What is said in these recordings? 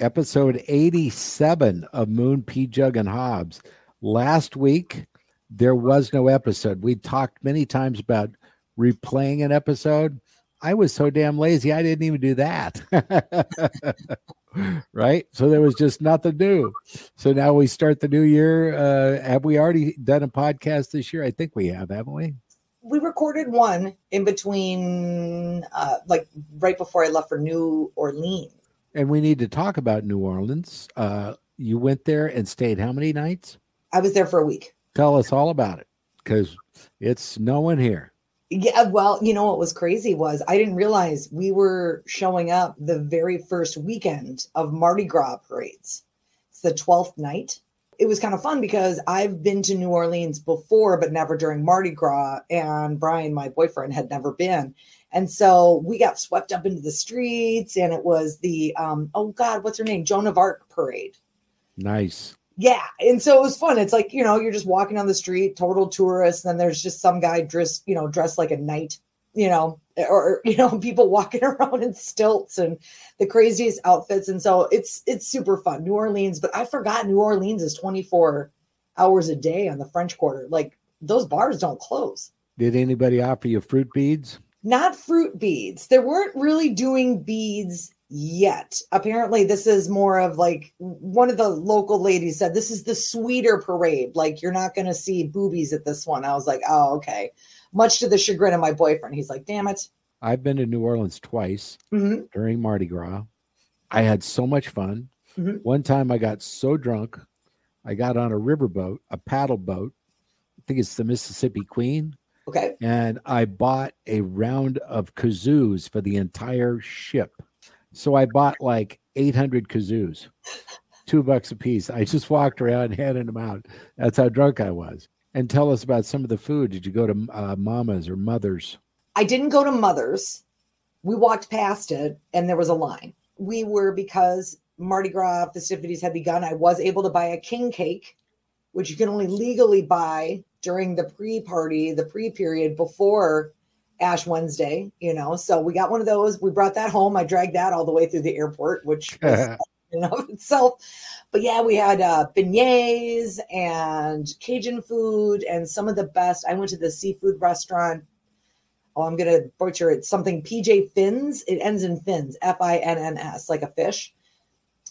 Episode 87 of Moon, P. Jugg, and Hobbs. Last week, there was no episode. We talked many times about replaying an episode. I was so damn lazy, I didn't even do that. right? So there was just nothing new. So now we start the new year. Uh, have we already done a podcast this year? I think we have, haven't we? We recorded one in between, uh, like right before I left for New Orleans. And we need to talk about New Orleans. Uh, you went there and stayed how many nights? I was there for a week. Tell us all about it because it's snowing here. Yeah, well, you know what was crazy was I didn't realize we were showing up the very first weekend of Mardi Gras parades. It's the 12th night. It was kind of fun because I've been to New Orleans before, but never during Mardi Gras. And Brian, my boyfriend, had never been. And so we got swept up into the streets, and it was the, um, oh God, what's her name? Joan of Arc parade. Nice. Yeah and so it was fun. It's like you know you're just walking on the street total tourist and then there's just some guy dressed you know dressed like a knight you know or you know people walking around in stilts and the craziest outfits. And so it's it's super fun. New orleans but i forgot new orleans is 24 hours a day on the french quarter. Like those bars don't close. Did anybody offer you fruit beads not fruit beads they weren't really doing beads yet. Apparently, this is more of like one of the local ladies said, This is the sweeter parade. Like, you're not going to see boobies at this one. I was like, Oh, okay. Much to the chagrin of my boyfriend. He's like, Damn it. I've been to New Orleans twice mm-hmm. during Mardi Gras. I had so much fun. Mm-hmm. One time I got so drunk, I got on a riverboat, a paddle boat. I think it's the Mississippi Queen. Okay. And I bought a round of kazoos for the entire ship. So I bought like 800 kazoos, two bucks a piece. I just walked around handing them out. That's how drunk I was. And tell us about some of the food. Did you go to uh, Mama's or Mother's? I didn't go to Mother's. We walked past it and there was a line. We were, because Mardi Gras festivities had begun, I was able to buy a king cake, which you can only legally buy during the pre party, the pre period before Ash Wednesday, you know. So we got one of those. We brought that home. I dragged that all the way through the airport, which was in of itself. But yeah, we had uh, beignets and Cajun food and some of the best. I went to the seafood restaurant. Oh, I'm gonna butcher it. Something PJ Fins. It ends in fins. F I N N S, like a fish.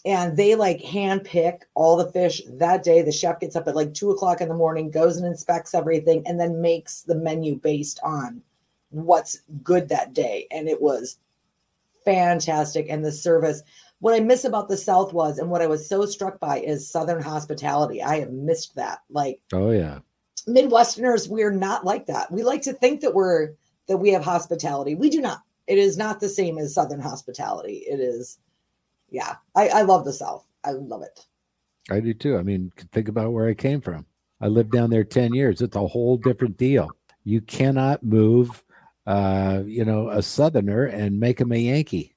And they like hand pick all the fish that day. The chef gets up at like two o'clock in the morning, goes and inspects everything, and then makes the menu based on what's good that day. And it was fantastic. And the service, what I miss about the South was, and what I was so struck by is Southern hospitality. I have missed that. Like, oh, yeah. Midwesterners, we're not like that. We like to think that we're, that we have hospitality. We do not. It is not the same as Southern hospitality. It is, yeah. I, I love the South. I love it. I do too. I mean, think about where I came from. I lived down there 10 years. It's a whole different deal. You cannot move uh, you know, a Southerner and make him a Yankee.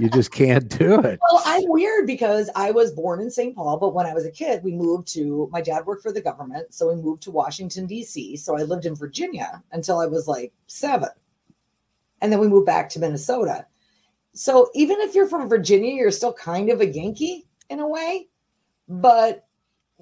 you just can't do it. Well, I'm weird because I was born in St. Paul, but when I was a kid, we moved to my dad worked for the government. So we moved to Washington, D.C. So I lived in Virginia until I was like seven. And then we moved back to Minnesota. So even if you're from Virginia, you're still kind of a Yankee in a way. But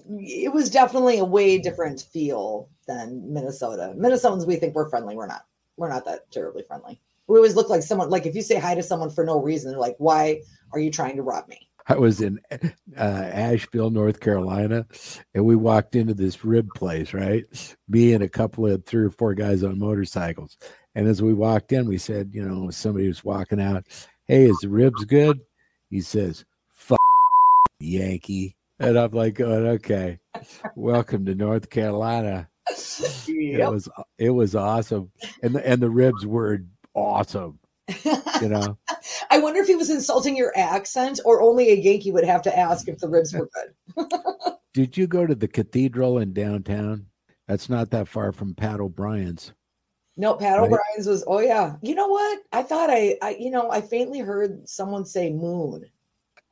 it was definitely a way different feel than Minnesota. Minnesotans, we think we're friendly. We're not we're not that terribly friendly. We always look like someone like if you say hi to someone for no reason, they're like, "Why are you trying to rob me?" I was in uh, Asheville, North Carolina, and we walked into this rib place, right? Me and a couple of three or four guys on motorcycles. And as we walked in, we said, you know, somebody was walking out, Hey, is the ribs good? He says, Fuck Yankee. And I'm like, going, okay, welcome to North Carolina. Yep. It was it was awesome, and the and the ribs were awesome. You know, I wonder if he was insulting your accent, or only a Yankee would have to ask if the ribs were good. Did you go to the cathedral in downtown? That's not that far from Pat O'Brien's. No, Pat right? O'Brien's was. Oh yeah. You know what? I thought I, I, you know, I faintly heard someone say moon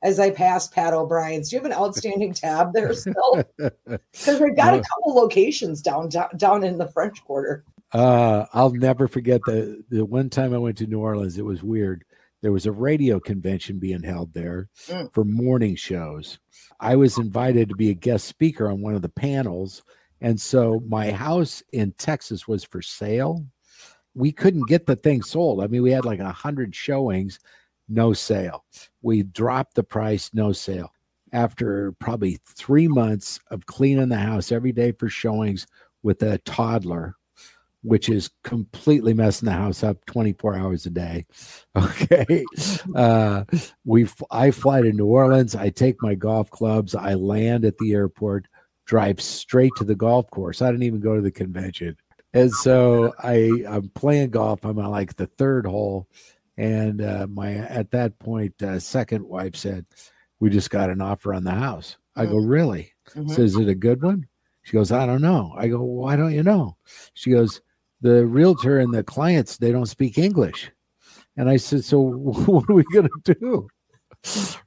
as I passed Pat O'Brien's. Do you have an outstanding tab there still? Because they've got a couple locations down, down down in the French Quarter. Uh, I'll never forget the the one time I went to New Orleans. It was weird. There was a radio convention being held there mm. for morning shows. I was invited to be a guest speaker on one of the panels, and so my house in Texas was for sale. We couldn't get the thing sold. I mean, we had like a hundred showings, no sale. We dropped the price, no sale. After probably three months of cleaning the house every day for showings with a toddler, which is completely messing the house up 24 hours a day. Okay. Uh, we, I fly to New Orleans. I take my golf clubs. I land at the airport, drive straight to the golf course. I didn't even go to the convention. And so I, I'm playing golf. I'm on like the third hole. And uh, my, at that point, uh, second wife said, we just got an offer on the house. I go, mm-hmm. really? Mm-hmm. So is it a good one? She goes, I don't know. I go, why don't you know? She goes, the realtor and the clients they don't speak english and i said so what are we going to do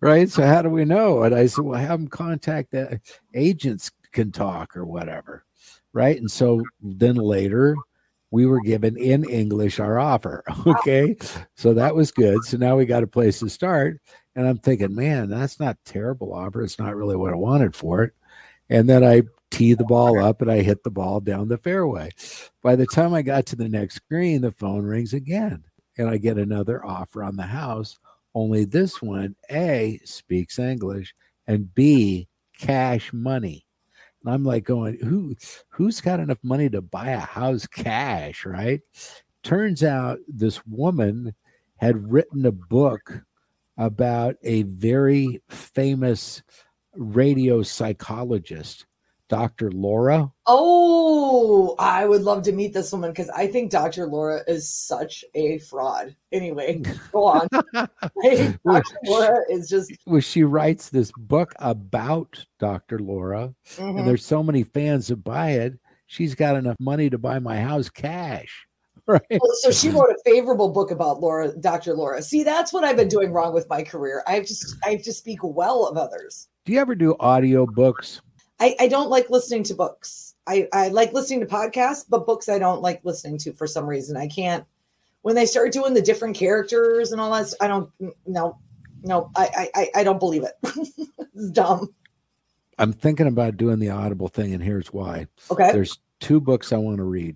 right so how do we know and i said well have them contact the agents can talk or whatever right? And so then later we were given in english our offer okay? So that was good. So now we got a place to start. And i'm thinking man that's not terrible offer. It's not really what i wanted for it. And then i tee the ball up and I hit the ball down the fairway. By the time I got to the next green, the phone rings again and I get another offer on the house. Only this one, A, speaks English and B, cash money. I'm like going, who who's got enough money to buy a house cash, right? Turns out this woman had written a book about a very famous radio psychologist Dr. Laura. Oh, I would love to meet this woman because I think Dr. Laura is such a fraud. Anyway, go on. Dr. Laura is just. Well, she writes this book about Dr. Laura, mm-hmm. and there's so many fans that buy it. She's got enough money to buy my house cash. Right. Well, so she wrote a favorable book about Laura, Dr. Laura. See, that's what I've been doing wrong with my career. I have to, I have to speak well of others. Do you ever do audio books? I, I don't like listening to books. I, I like listening to podcasts, but books I don't like listening to for some reason. I can't when they start doing the different characters and all that. I don't no no I I, I don't believe it. it's dumb. I'm thinking about doing the Audible thing, and here's why. Okay. There's two books I want to read.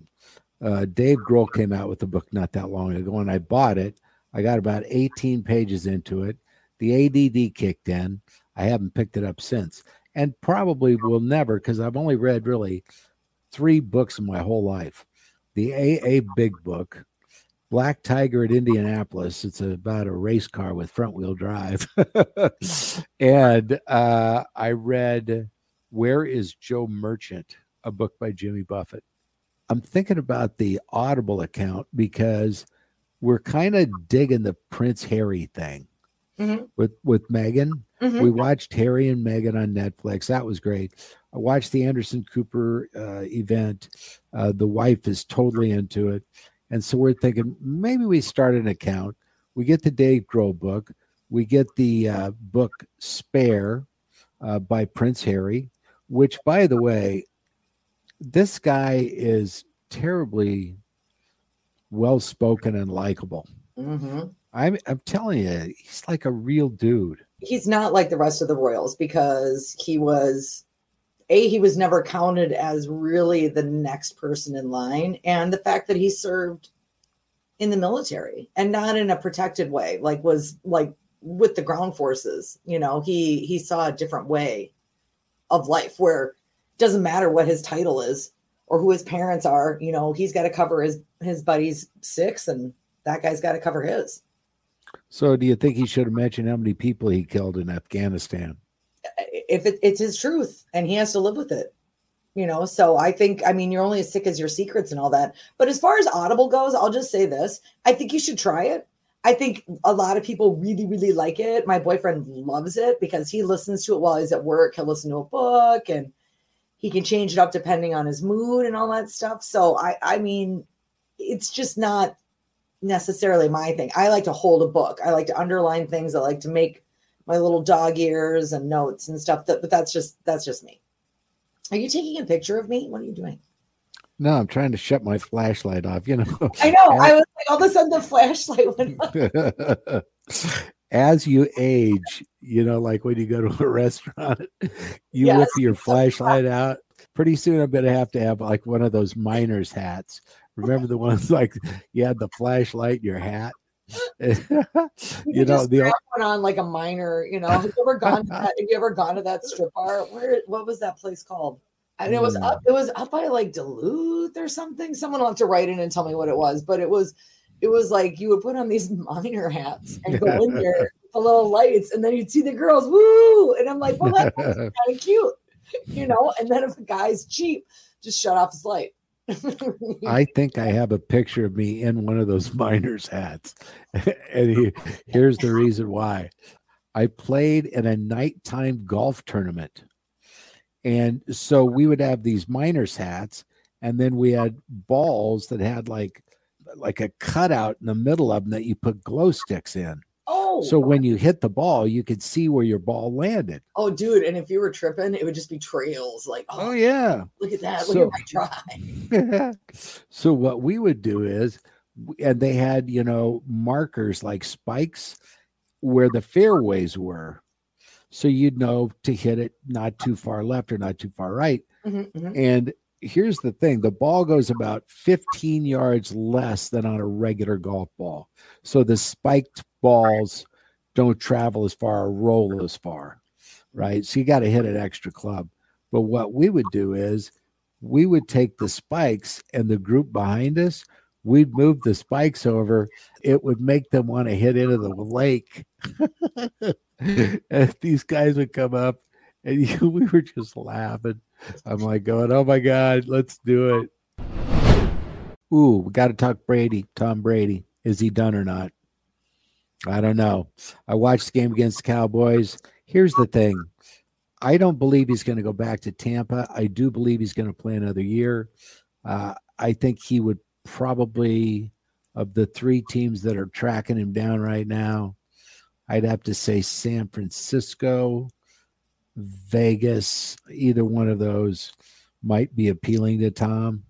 Uh, Dave Grohl came out with a book not that long ago, and I bought it. I got about 18 pages into it. The ADD kicked in. I haven't picked it up since and probably will never because I've only read really three books in my whole life. The AA Big Book, Black Tiger at Indianapolis. It's about a race car with front wheel drive. and uh, I read Where is Joe Merchant, a book by Jimmy Buffett. I'm thinking about the Audible account because we're kind of digging the Prince Harry thing mm-hmm. with with Meghan. Mm-hmm. We watched Harry and Meghan on Netflix. That was great. I watched the Anderson Cooper uh, event. Uh, the wife is totally into it, and so we're thinking maybe we start an account. We get the Dave Grohl book. We get the uh, book Spare uh, by Prince Harry, which, by the way, this guy is terribly well spoken and likable. Mm-hmm. I'm I'm telling you, he's like a real dude. He's not like the rest of the royals because he was a he was never counted as really the next person in line and the fact that he served in the military and not in a protected way like was like with the ground forces you know he he saw a different way of life where it doesn't matter what his title is or who his parents are you know he's got to cover his his buddy's six and that guy's got to cover his so, do you think he should have mentioned how many people he killed in Afghanistan? If it, it's his truth and he has to live with it, you know. So, I think, I mean, you're only as sick as your secrets and all that. But as far as Audible goes, I'll just say this I think you should try it. I think a lot of people really, really like it. My boyfriend loves it because he listens to it while he's at work. He'll listen to a book and he can change it up depending on his mood and all that stuff. So I, I mean, it's just not necessarily my thing. I like to hold a book. I like to underline things. I like to make my little dog ears and notes and stuff. That, but that's just that's just me. Are you taking a picture of me? What are you doing? No, I'm trying to shut my flashlight off. You know. I know. I was like, all of a sudden the flashlight went off. As you age, you know, like when you go to a restaurant, you yes. whip your flashlight out. Pretty soon, I'm going to have to have like one of those miner's hats. Remember the ones like you had the flashlight in your hat? you, you know the one on like a miner you know have you ever gone to that have you ever gone to that strip bar? Where what was that place called? And it was up mm. it was up by like duluth or something? Someone will have to write in and tell me what it was but it was it was like you would put on these miner hats and go in there the little lights and then you'd see the girls woo! And i'm like well that's kind of cute you know? And then if a guy's cheap just shut off his light I think I have a picture of me in one of those miners hats. and he, here's the reason why. I played in a nighttime golf tournament. And so we would have these miners hats and then we had balls that had like like a cutout in the middle of them that you put glow sticks in. Oh. So when you hit the ball, you could see where your ball landed. Oh, dude. And if you were tripping, it would just be trails. Like, oh, oh yeah. Look at that. Look so, at my try. so what we would do is, and they had, you know, markers like spikes where the fairways were. So you'd know to hit it not too far left or not too far right. Mm-hmm, mm-hmm. And here's the thing the ball goes about 15 yards less than on a regular golf ball. So the spiked balls don't travel as far or roll as far, right? So you got to hit an extra club. But what we would do is we would take the spikes and the group behind us, we'd move the spikes over. It would make them want to hit into the lake. and these guys would come up and you, we were just laughing. I'm like going, oh my God, let's do it. Ooh, we got to talk Brady, Tom Brady. Is he done or not? I don't know. I watched the game against the Cowboys. Here's the thing I don't believe he's going to go back to Tampa. I do believe he's going to play another year. Uh, I think he would probably, of the three teams that are tracking him down right now, I'd have to say San Francisco, Vegas, either one of those might be appealing to Tom.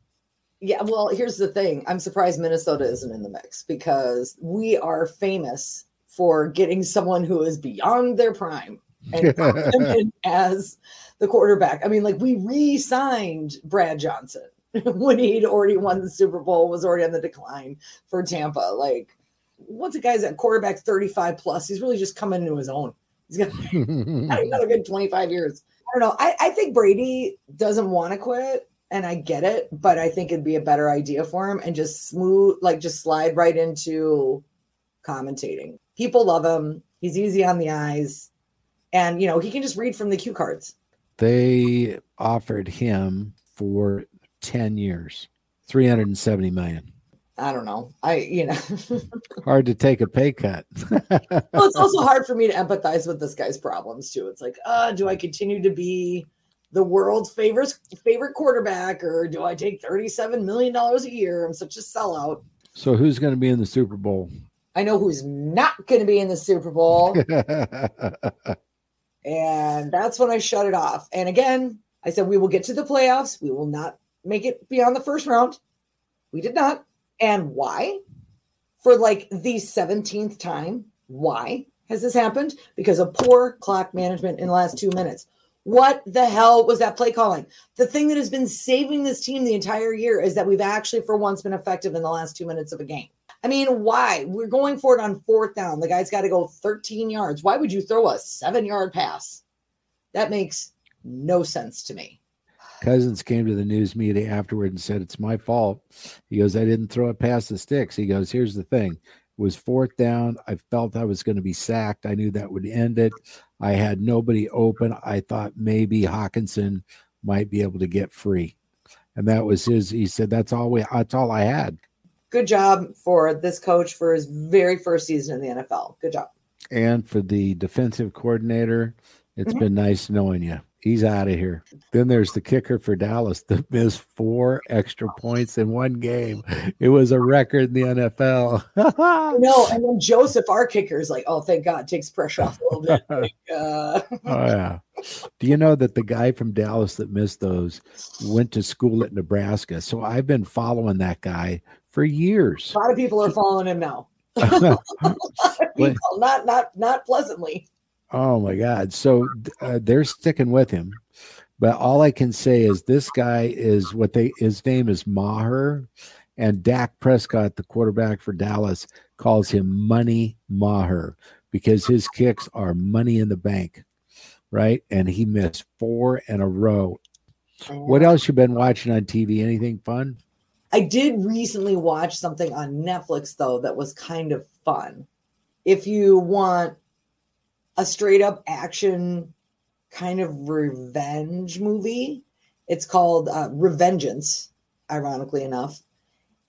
Yeah, well, here's the thing. I'm surprised Minnesota isn't in the mix because we are famous for getting someone who is beyond their prime and as the quarterback. I mean, like we re-signed Brad Johnson when he'd already won the Super Bowl, was already on the decline for Tampa. Like, once a guy's at quarterback 35 plus, he's really just coming into his own. He's got, another good 25 years. I don't know. I, I think Brady doesn't want to quit and I get it, but I think it'd be a better idea for him and just smooth, like just slide right into commentating. People love him. He's easy on the eyes, and you know he can just read from the cue cards. They offered him for ten years, three hundred and seventy million. I don't know. I, you know, hard to take a pay cut. well, it's also hard for me to empathize with this guy's problems too. It's like, uh, do I continue to be the world's favorite favorite quarterback, or do I take thirty-seven million dollars a year? I'm such a sellout. So who's going to be in the Super Bowl? I know who's not going to be in the Super Bowl. and that's when I shut it off. And again, I said we will get to the playoffs. We will not make it beyond the first round. We did not. And why? For like the 17th time. Why has this happened? Because of poor clock management in the last two minutes. What the hell was that play calling? The thing that has been saving this team the entire year is that we've actually, for once, been effective in the last two minutes of a game. I mean, why? We're going for it on fourth down. The guy's got to go 13 yards. Why would you throw a seven yard pass? That makes no sense to me. Cousins came to the news media afterward and said, It's my fault. He goes, I didn't throw it past the sticks. He goes, Here's the thing was fourth down. I felt I was going to be sacked. I knew that would end it. I had nobody open. I thought maybe Hockenson might be able to get free. And that was his. He said, That's all we that's all I had. good job for this coach for his very first season in the NFL. Good job. And for the defensive coordinator, it's Mhm. been nice knowing you. He's out of here. Then there's the kicker for Dallas that missed four extra points in one game. It was a record in the NFL. No, and then Joseph, our kicker, is like, oh, thank God, takes pressure off a little bit. Like, uh, Oh yeah. Do you know that the guy from Dallas that missed those went to school at Nebraska? So I've been following that guy for years. a lot of people are following him now. People, not not not pleasantly. Oh my God. So uh, they're sticking with him. But all I can say is this guy is what they his name is Maher, and Dak Prescott, the quarterback for Dallas, calls him Money Maher because his kicks are money in the bank, right? And he missed four in a row What else you been watching on TV? Anything fun? I did recently watch something on Netflix though that was kind of fun. If you want a straight up action kind of revenge movie, it's called uh, Revengeance, ironically enough.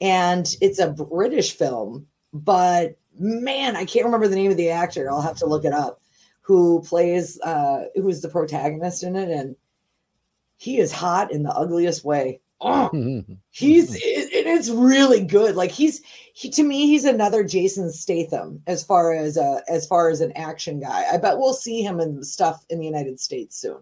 And it's a British film, but man, I can't remember the name of the actor. I'll have to look it up. Who plays uh who is the protagonist in it and he is hot in the ugliest way. Oh, he's it's really good like he's he to me he's another jason statham as far as uh as far as an action guy i bet we'll see him in stuff in the united states soon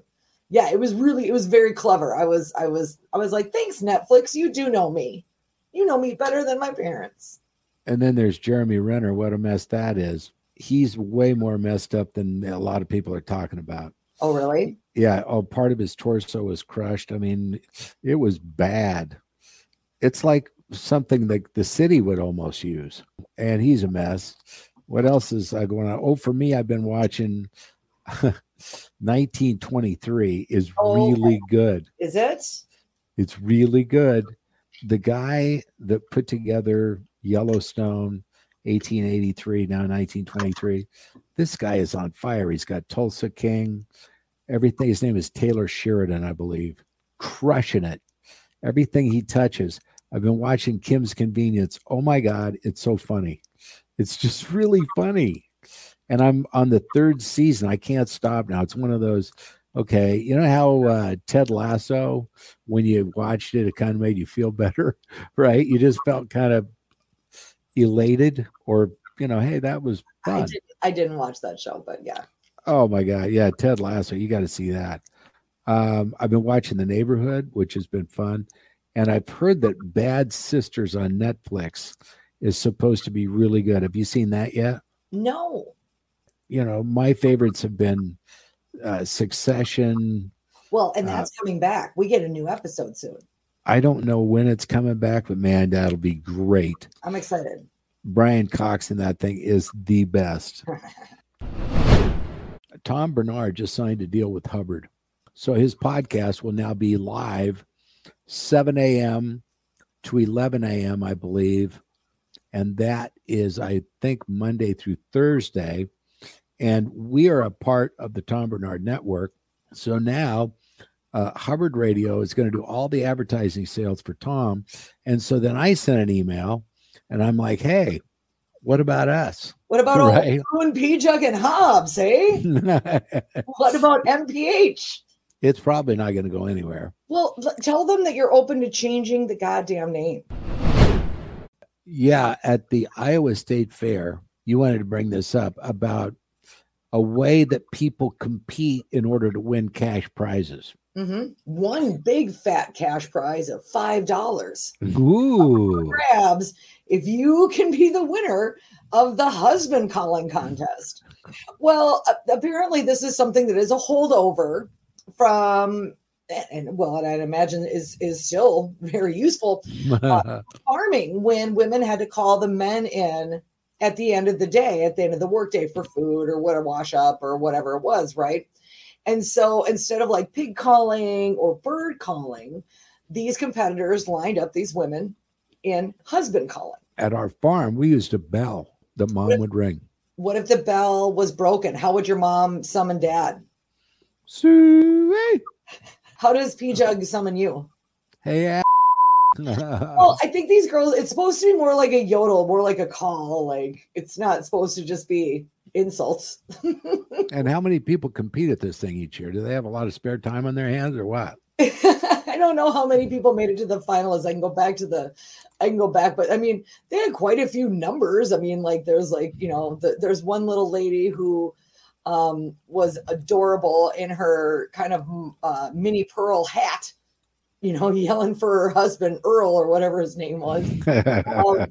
yeah it was really it was very clever i was i was i was like thanks netflix you do know me you know me better than my parents and then there's Jeremy Renner. What a mess that is. He's way more messed up than a lot of people are talking about. oh really Yeah. Oh, part of his torso was crushed. I mean, it was bad. It's like something that the city would almost use. And he's a mess. What else is uh, going on? Oh, for me, I've been watching 1923 is Oh, really good. is it It's really good. The guy that put together Yellowstone 1883, now 1923, this guy is on fire. He's got Tulsa King, everything. His name is Taylor Sheridan, I believe, crushing it. Everything he touches. I've been watching Kim's Convenience. Oh my God, it's so funny. It's just really funny. And I'm on the third season. I can't stop now. It's one of those, okay, you know how uh, Ted Lasso, when you watched it, it kind of made you feel better, right? You just felt kind of elated or, you know, hey, that was I, fun. did, I didn't watch that show but yeah Oh my God. Yeah. Ted Lasso. You got to see that. Um, I've been watching The Neighborhood, which has been fun. And I've heard that Bad Sisters on Netflix is supposed to be really good. Have you seen that yet? no You know, my favorites have been uh, Succession. well and Uh, that's coming back we get a new episode soon I don't know when it's coming back, but man, that'll be great. i'm excited Brian Cox in that thing is the best. Tom Barnard just signed a deal with Hubbard. So his podcast will now be live 7 a.m. to 11 a.m., I believe. And that is, I think, Monday through Thursday. And we are a part of the Tom Barnard Network. So now uh, Hubbard Radio is going to do all the advertising sales for Tom. And so then I sent an email and I'm like, hey, what about us? What about Right. old and P Jugg and Hobbs, eh? What about MPH? it's probably not going to go anywhere. Well, tell them that you're open to changing the goddamn name. Yeah, at the Iowa State Fair, you wanted to bring this up about a way that people compete in order to win cash prizes. Mhm. One big fat cash prize of five dollars Ooh. grabs if you can be the winner of the husband calling contest. Well, apparently this is something that is a holdover from and well, and I'd imagine is is still very useful uh, farming when women had to call the men in at the end of the day, at the end of the workday for food or what a wash up or whatever it was, right? And so instead of like pig calling or bird calling, these competitors lined up these women in husband calling. At our farm, we used a bell that mom would ring. What if the bell was broken? How would your mom summon dad? Suey. How does P Jugg summon you? Hey, a- well, I think these girls, it's supposed to be more like a yodel, more like a call. Like it's not supposed to just be insults. and how many people compete at this thing each year? Do they have a lot of spare time on their hands or what? I don't know how many people made it to the finals. I can go back to the, I can go back, but I mean, they had quite a few numbers. I mean, like there's like, you know, the, there's one little lady who um, was adorable in her kind of uh, Minnie Pearl hat you know, yelling for her husband Earl or whatever his name was. um,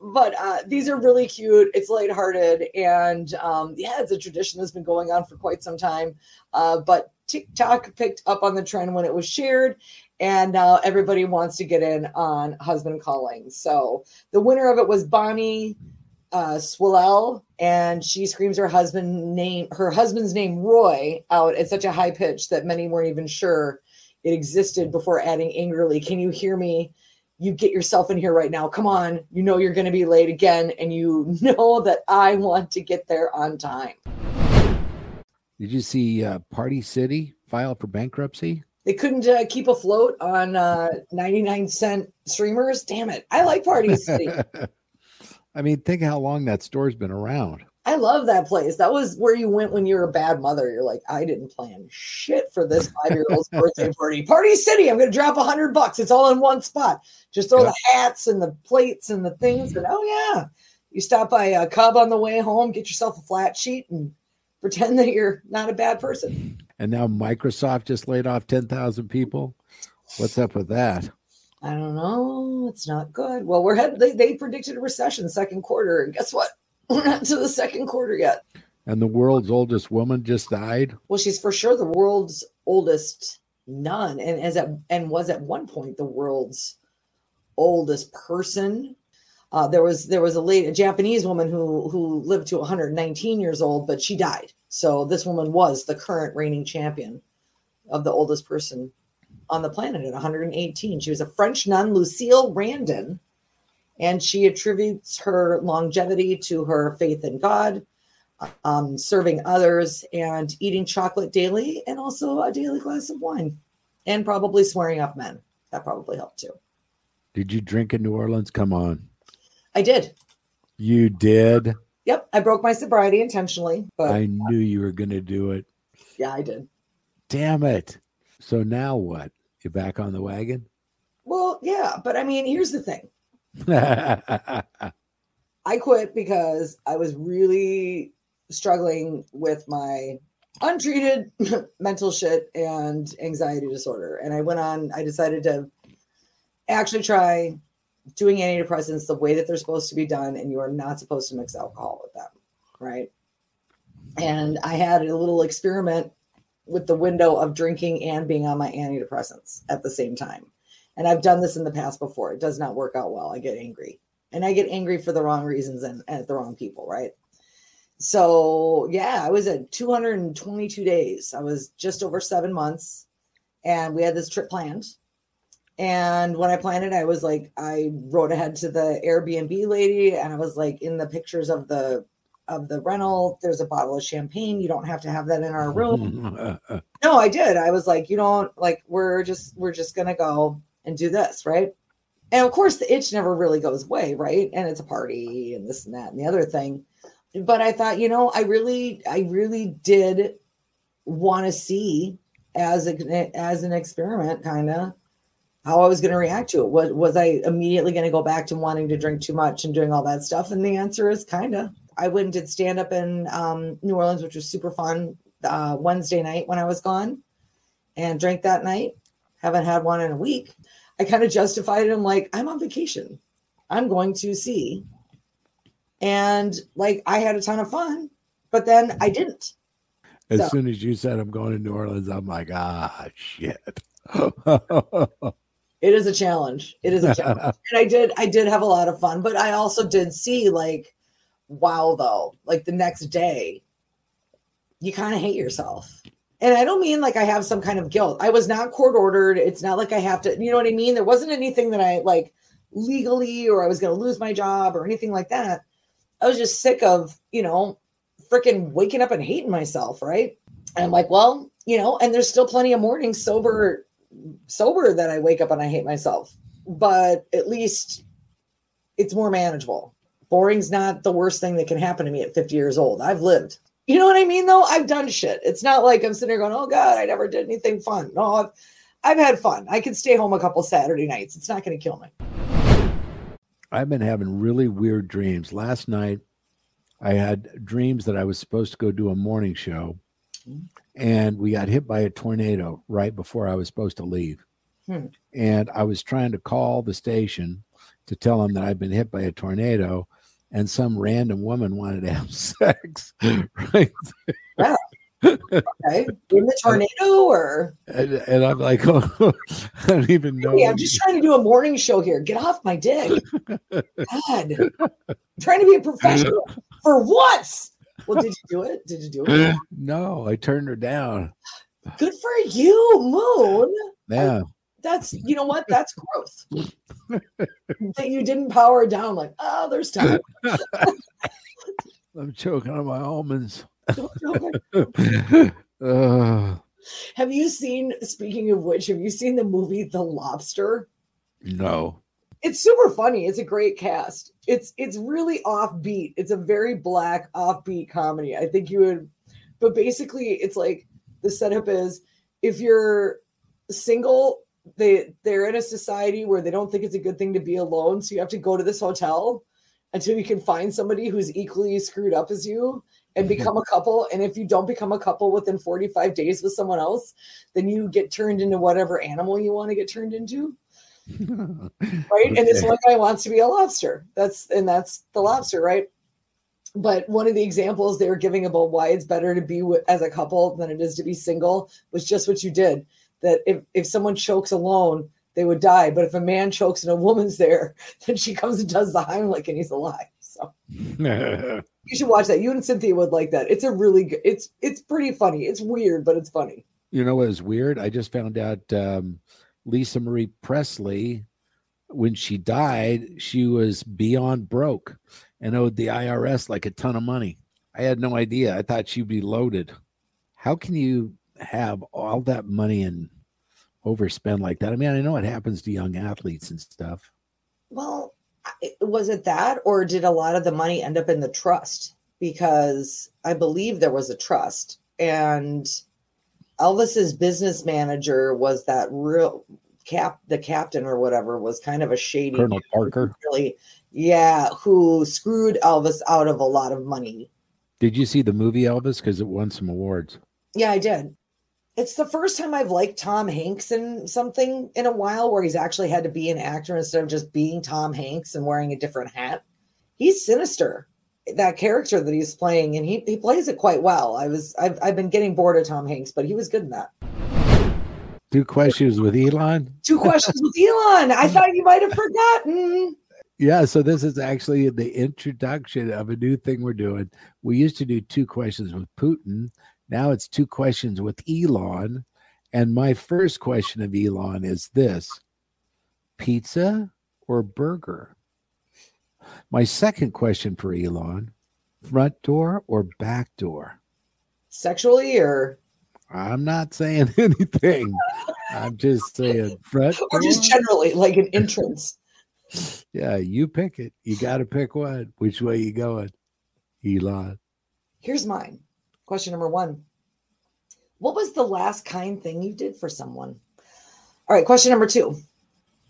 but uh, these are really cute. It's lighthearted, and um, yeah, it's a tradition that's been going on for quite some time. Uh, but TikTok picked up on the trend when it was shared, and now everybody wants to get in on husband calling. So the winner of it was Bonnie uh, and she screams her husband name, her husband's name Roy, out at such a high pitch that many weren't even sure it existed before adding angrily. Can you hear me? You get yourself in here right now. Come on. You know you're going to be late again, and you know that I want to get there on time. Did you see uh, Party City file for bankruptcy? They couldn't uh, keep afloat on uh, 99 cent streamers. Damn it. I like Party City. I mean, think how long that store's been around. I love that place. That was where you went when you were a bad mother. You're like, I didn't plan shit for this five year old's birthday party. Party City. I'm going to drop a hundred bucks. It's all in one spot. Just throw the hats and the plates and the things. And oh yeah, you stop by a Cub on the way home, get yourself a flat sheet, and pretend that you're not a bad person. And now Microsoft just laid off ten thousand people. What's up with that? I don't know. It's not good. Well, we're head. They, they predicted a recession second quarter, and guess what? We're not to the second quarter yet. And the world's oldest woman just died. Well, she's for sure the world's oldest nun, and as at and was at one point the world's oldest person. Uh, there was there was a late a Japanese woman who who lived to 119 years old, but she died. So this woman was the current reigning champion of the oldest person on the planet at 118. She was a French nun, Lucille Randon, and she attributes her longevity to her faith in God, um, serving others, and eating chocolate daily, and also a daily glass of wine, and probably swearing off men. That probably helped too. Did you drink in New Orleans? Come on. I did. You did? Yep. I broke my sobriety intentionally, but I knew you were going to do it. Yeah, I did. Damn it. So now what? You back on the wagon? Well, yeah, but I mean, here's the thing. I quit because I was really struggling with my untreated mental shit and anxiety disorder. And I went on, I decided to actually try doing antidepressants the way that they're supposed to be done. And you are not supposed to mix alcohol with them. Right. And I had a little experiment with the window of drinking and being on my antidepressants at the same time. And I've done this in the past before. It does not work out well. I get angry. And I get angry for the wrong reasons and, at the wrong people, right? So, yeah, I was at 222 days. I was just over seven months. And we had this trip planned. And when I planned it, I was like, I wrote ahead to the Airbnb lady and I was like, in the pictures of the of the rental, there's a bottle of champagne. You don't have to have that in our room. no, I did. I was like, you don't like, we're just, we're just gonna go and do this, right? And of course, the itch never really goes away, right? And it's a party and this and that and the other thing. But I thought, you know, I really, I really did want to see as a as an experiment, kind of how I was going to react to it. Was was I immediately going to go back to wanting to drink too much and doing all that stuff? And the answer is kind of. I went and did stand up in um, New Orleans, which was super fun. Uh, Wednesday night when I was gone, and drank that night. Haven't had one in a week. I kind of justified it. I'm like, I'm on vacation. I'm going to see. And like, I had a ton of fun, but then I didn't. As so. soon as you said I'm going to New Orleans, I'm like, ah, shit. it is a challenge. It is a challenge. and I did, I did have a lot of fun, but I also did see like, wow, though, like the next day, you kind of hate yourself and I don't mean like I have some kind of guilt. I was not court ordered. It's not like I have to, you know what I mean? There wasn't anything that I like legally or I was going to lose my job or anything like that. I was just sick of, you know, freaking waking up and hating myself, right? And I'm like, well, you know, and there's still plenty of mornings sober sober that I wake up and I hate myself but at least it's more manageable. Boring's not the worst thing that can happen to me at 50 years old. I've lived. You know what I mean, though? I've done shit. It's not like I'm sitting there going, oh God, I never did anything fun. No, I've, I've had fun. I can stay home a couple Saturday nights. It's not going to kill me. I've been having really weird dreams. Last night, I had dreams that I was supposed to go do a morning show, and we got hit by a tornado right before I was supposed to leave. Hmm. And I was trying to call the station to tell them that I'd been hit by a tornado, and some random woman wanted to have sex right? Yeah. okay. In the tornado or? And, and i'm like oh i don't even know. Hey, i'm just trying to do a morning show here. Get off my dick. God. I'm trying to be a professional. For once. Well did you do it? Did you do it? No i turned her down. Good for you moon. Yeah that's you know what? That's growth. That you didn't power down like oh there's time. I'm choking on my almonds. Uh, have you seen speaking of which have you seen the movie the lobster? No. It's super funny. It's a great cast. It's it's really offbeat. It's a very black offbeat comedy. I think you would but basically it's like the setup is if you're single they they're in a society where they don't think it's a good thing to be alone so you have to go to this hotel until you can find somebody who's equally screwed up as you and become a couple and if you don't become a couple within 45 days with someone else then you get turned into whatever animal you want to get turned into. Right? And this one guy wants to be a lobster. That's and that's the lobster right? But one of the examples they were giving about why it's better to be with, as a couple than it is to be single was just what you did that if, if someone chokes alone, they would die. But if a man chokes and a woman's there, then she comes and does the Heimlich and he's alive. So you should watch that. You and Cynthia would like that. It's a really good, it's it's pretty funny. It's weird, but it's funny. You know what is weird? I just found out um, Lisa Marie Presley, when she died, she was beyond broke and owed the IRS like a ton of money. I had no idea. I thought she'd be loaded. How can you have all that money and overspend like that? I mean, I know it happens to young athletes and stuff. Well, was it that, or did a lot of the money end up in the trust? Because I believe there was a trust, and Elvis's business manager was that real cap, the captain or whatever, was kind of a shady Colonel Parker. Really, yeah, who screwed Elvis out of a lot of money. Did you see the movie Elvis? Because it won some awards. Yeah, I did it's the first time I've liked Tom Hanks in something in a while where he's actually had to be an actor instead of just being Tom Hanks and wearing a different hat. He's sinister, that character that he's playing, and he, he plays it quite well. I was I've I've been getting bored of Tom Hanks, but he was good in that. Two questions with Elon. Two questions with Elon. I thought you might have forgotten. Yeah, so this is actually the introduction of a new thing we're doing. We used to do two questions with Putin now it's two questions with Elon. And my first question of Elon is this pizza or burger? My second question for Elon front door or back door? Sexually or? I'm not saying anything. I'm just saying front or just generally like an entrance. yeah, you pick it. You got to pick one. Which way you going, Elon? Here's mine. Question number one What was the last kind thing you did for someone? All right, question number two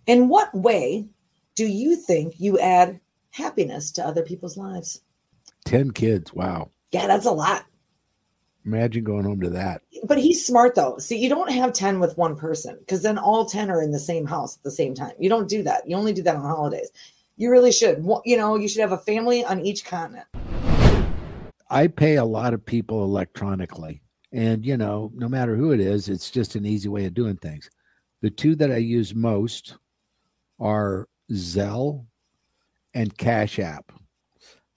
In what way do you think you add happiness to other people's lives? 10 kids. Wow. Yeah, that's a lot. Imagine going home to that. But he's smart though. See, you don't have 10 with one person because then all 10 are in the same house at the same time. You don't do that. You only do that on holidays. You really should. You know, you should have a family on each continent. I pay a lot of people electronically. And, you know, no matter who it is, it's just an easy way of doing things. The two that I use most are Zelle and Cash App.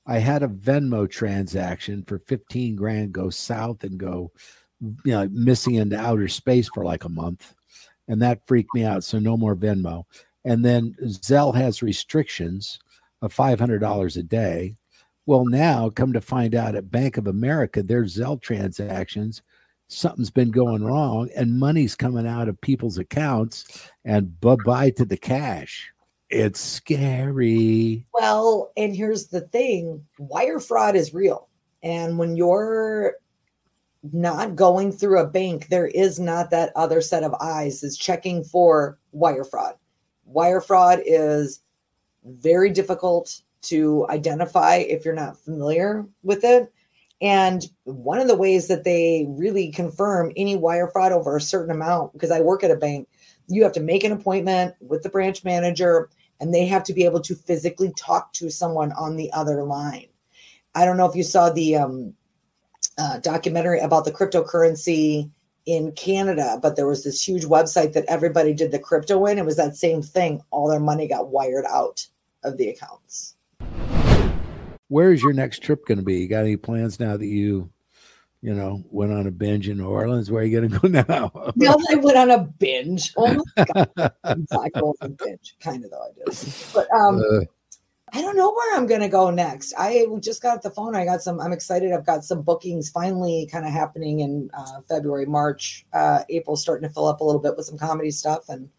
I had a Venmo transaction for 15 grand go south and go, you know, missing into outer space for like a month. And that freaked me out. So no more Venmo. And then Zelle has restrictions of $500 a day. Well, now come to find out at Bank of America, their Zelle transactions, something's been going wrong and money's coming out of people's accounts and bye bye to the cash. It's scary. Well, and here's the thing wire fraud is real. And when you're not going through a bank, there is not that other set of eyes is checking for wire fraud. Wire fraud is very difficult to identify if you're not familiar with it. And one of the ways that they really confirm any wire fraud over a certain amount, because I work at a bank, you have to make an appointment with the branch manager and they have to be able to physically talk to someone on the other line. I don't know if you saw the um, uh, documentary about the cryptocurrency in Canada, but there was this huge website that everybody did the crypto in. It was that same thing. All their money got wired out of the accounts. Where's your next trip going to be? You got any plans now that you, you know, went on a binge in New Orleans? Where are you going to go now? now I went on a binge. Oh my god! On binge, kind of though I did. But um, uh, I don't know where I'm going to go next. I just got the phone. I got some. I'm excited. I've got some bookings finally kind of happening in uh, February, March, uh, April, starting to fill up a little bit with some comedy stuff and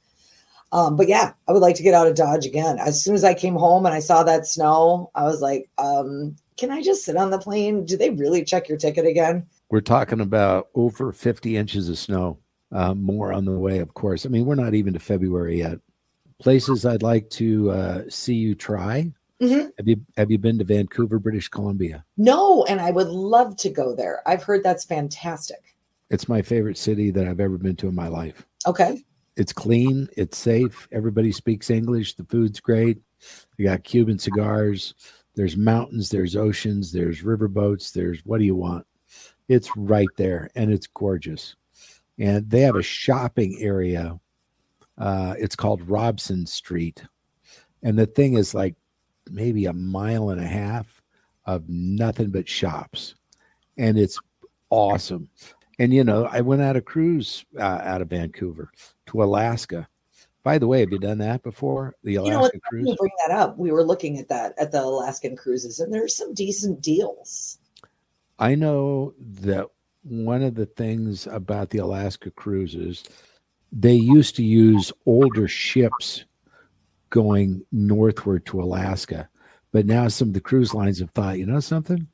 um, but yeah, I would like to get out of Dodge again. As soon as I came home and I saw that snow, I was like, um, can I just sit on the plane? Do they really check your ticket again? We're talking about over 50 inches of snow, uh, more on the way, of course. I mean, we're not even to February yet. Places I'd like to uh, see you try. Mm-hmm. Have you have you been to Vancouver, British Columbia? No, and I would love to go there. I've heard that's fantastic. It's my favorite city that I've ever been to in my life. Okay it's clean, it's safe. Everybody speaks English. The food's great. You got Cuban cigars. There's mountains, there's oceans, there's riverboats, there's what do you want? It's right there and it's gorgeous. And they have a shopping area. Uh, it's called Robson Street. And the thing is like maybe a mile and a half of nothing but shops. And it's awesome. And you know, I went out a cruise uh, out of Vancouver to Alaska. By the way, have you done that before? The Alaska you know, cruise. You bring that up. We were looking at that at the Alaskan cruises, and there's some decent deals. I know that one of the things about the Alaska cruises, they used to use older ships going northward to Alaska, but now some of the cruise lines have thought, you know something,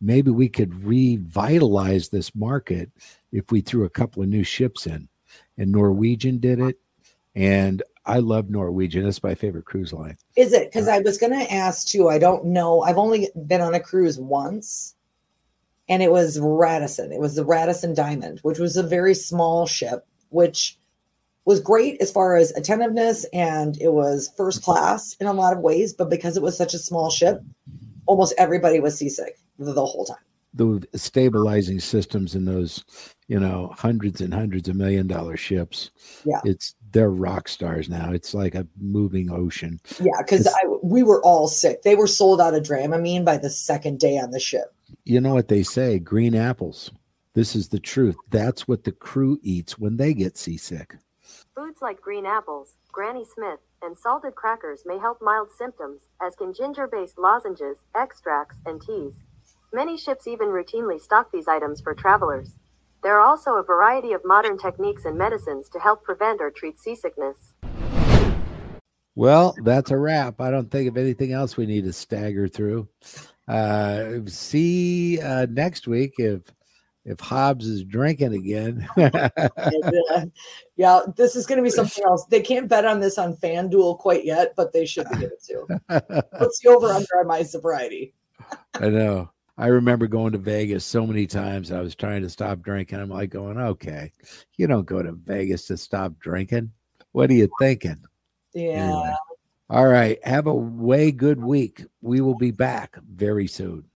maybe we could revitalize this market if we threw a couple of new ships in. And Norwegian did it. And I love Norwegian. That's my favorite cruise line. Is it? Because I was going to ask too. I don't know. I've only been on a cruise once, and it was Radisson. It was the Radisson Diamond, which was a very small ship, which was great as far as attentiveness and it was first class in a lot of ways. But because it was such a small ship, almost everybody was seasick the whole time. The stabilizing systems in those, you know, hundreds and hundreds of million dollar ships. Yeah. It's they're rock stars now. It's like a moving ocean. Yeah, because we were all sick. They were sold out of Dramamine by the second day on the ship. You know what they say? Green apples. This is the truth. That's what the crew eats when they get seasick. Foods like green apples, Granny Smith, and salted crackers may help mild symptoms, as can ginger based lozenges, extracts, and teas. Many ships even routinely stock these items for travelers. There are also a variety of modern techniques and medicines to help prevent or treat seasickness. Well, that's a wrap. I don't think of anything else we need to stagger through. Uh, see uh, next week if if Hobbs is drinking again. yeah, this is going to be something else. They can't bet on this on FanDuel quite yet, but they should be able to. Let's go over under on my sobriety. I know. I remember going to Vegas so many times. I was trying to stop drinking. I'm like going, okay, you don't go to Vegas to stop drinking. What are you thinking? Yeah. Anyway. All right. Have a way good week. We will be back very soon.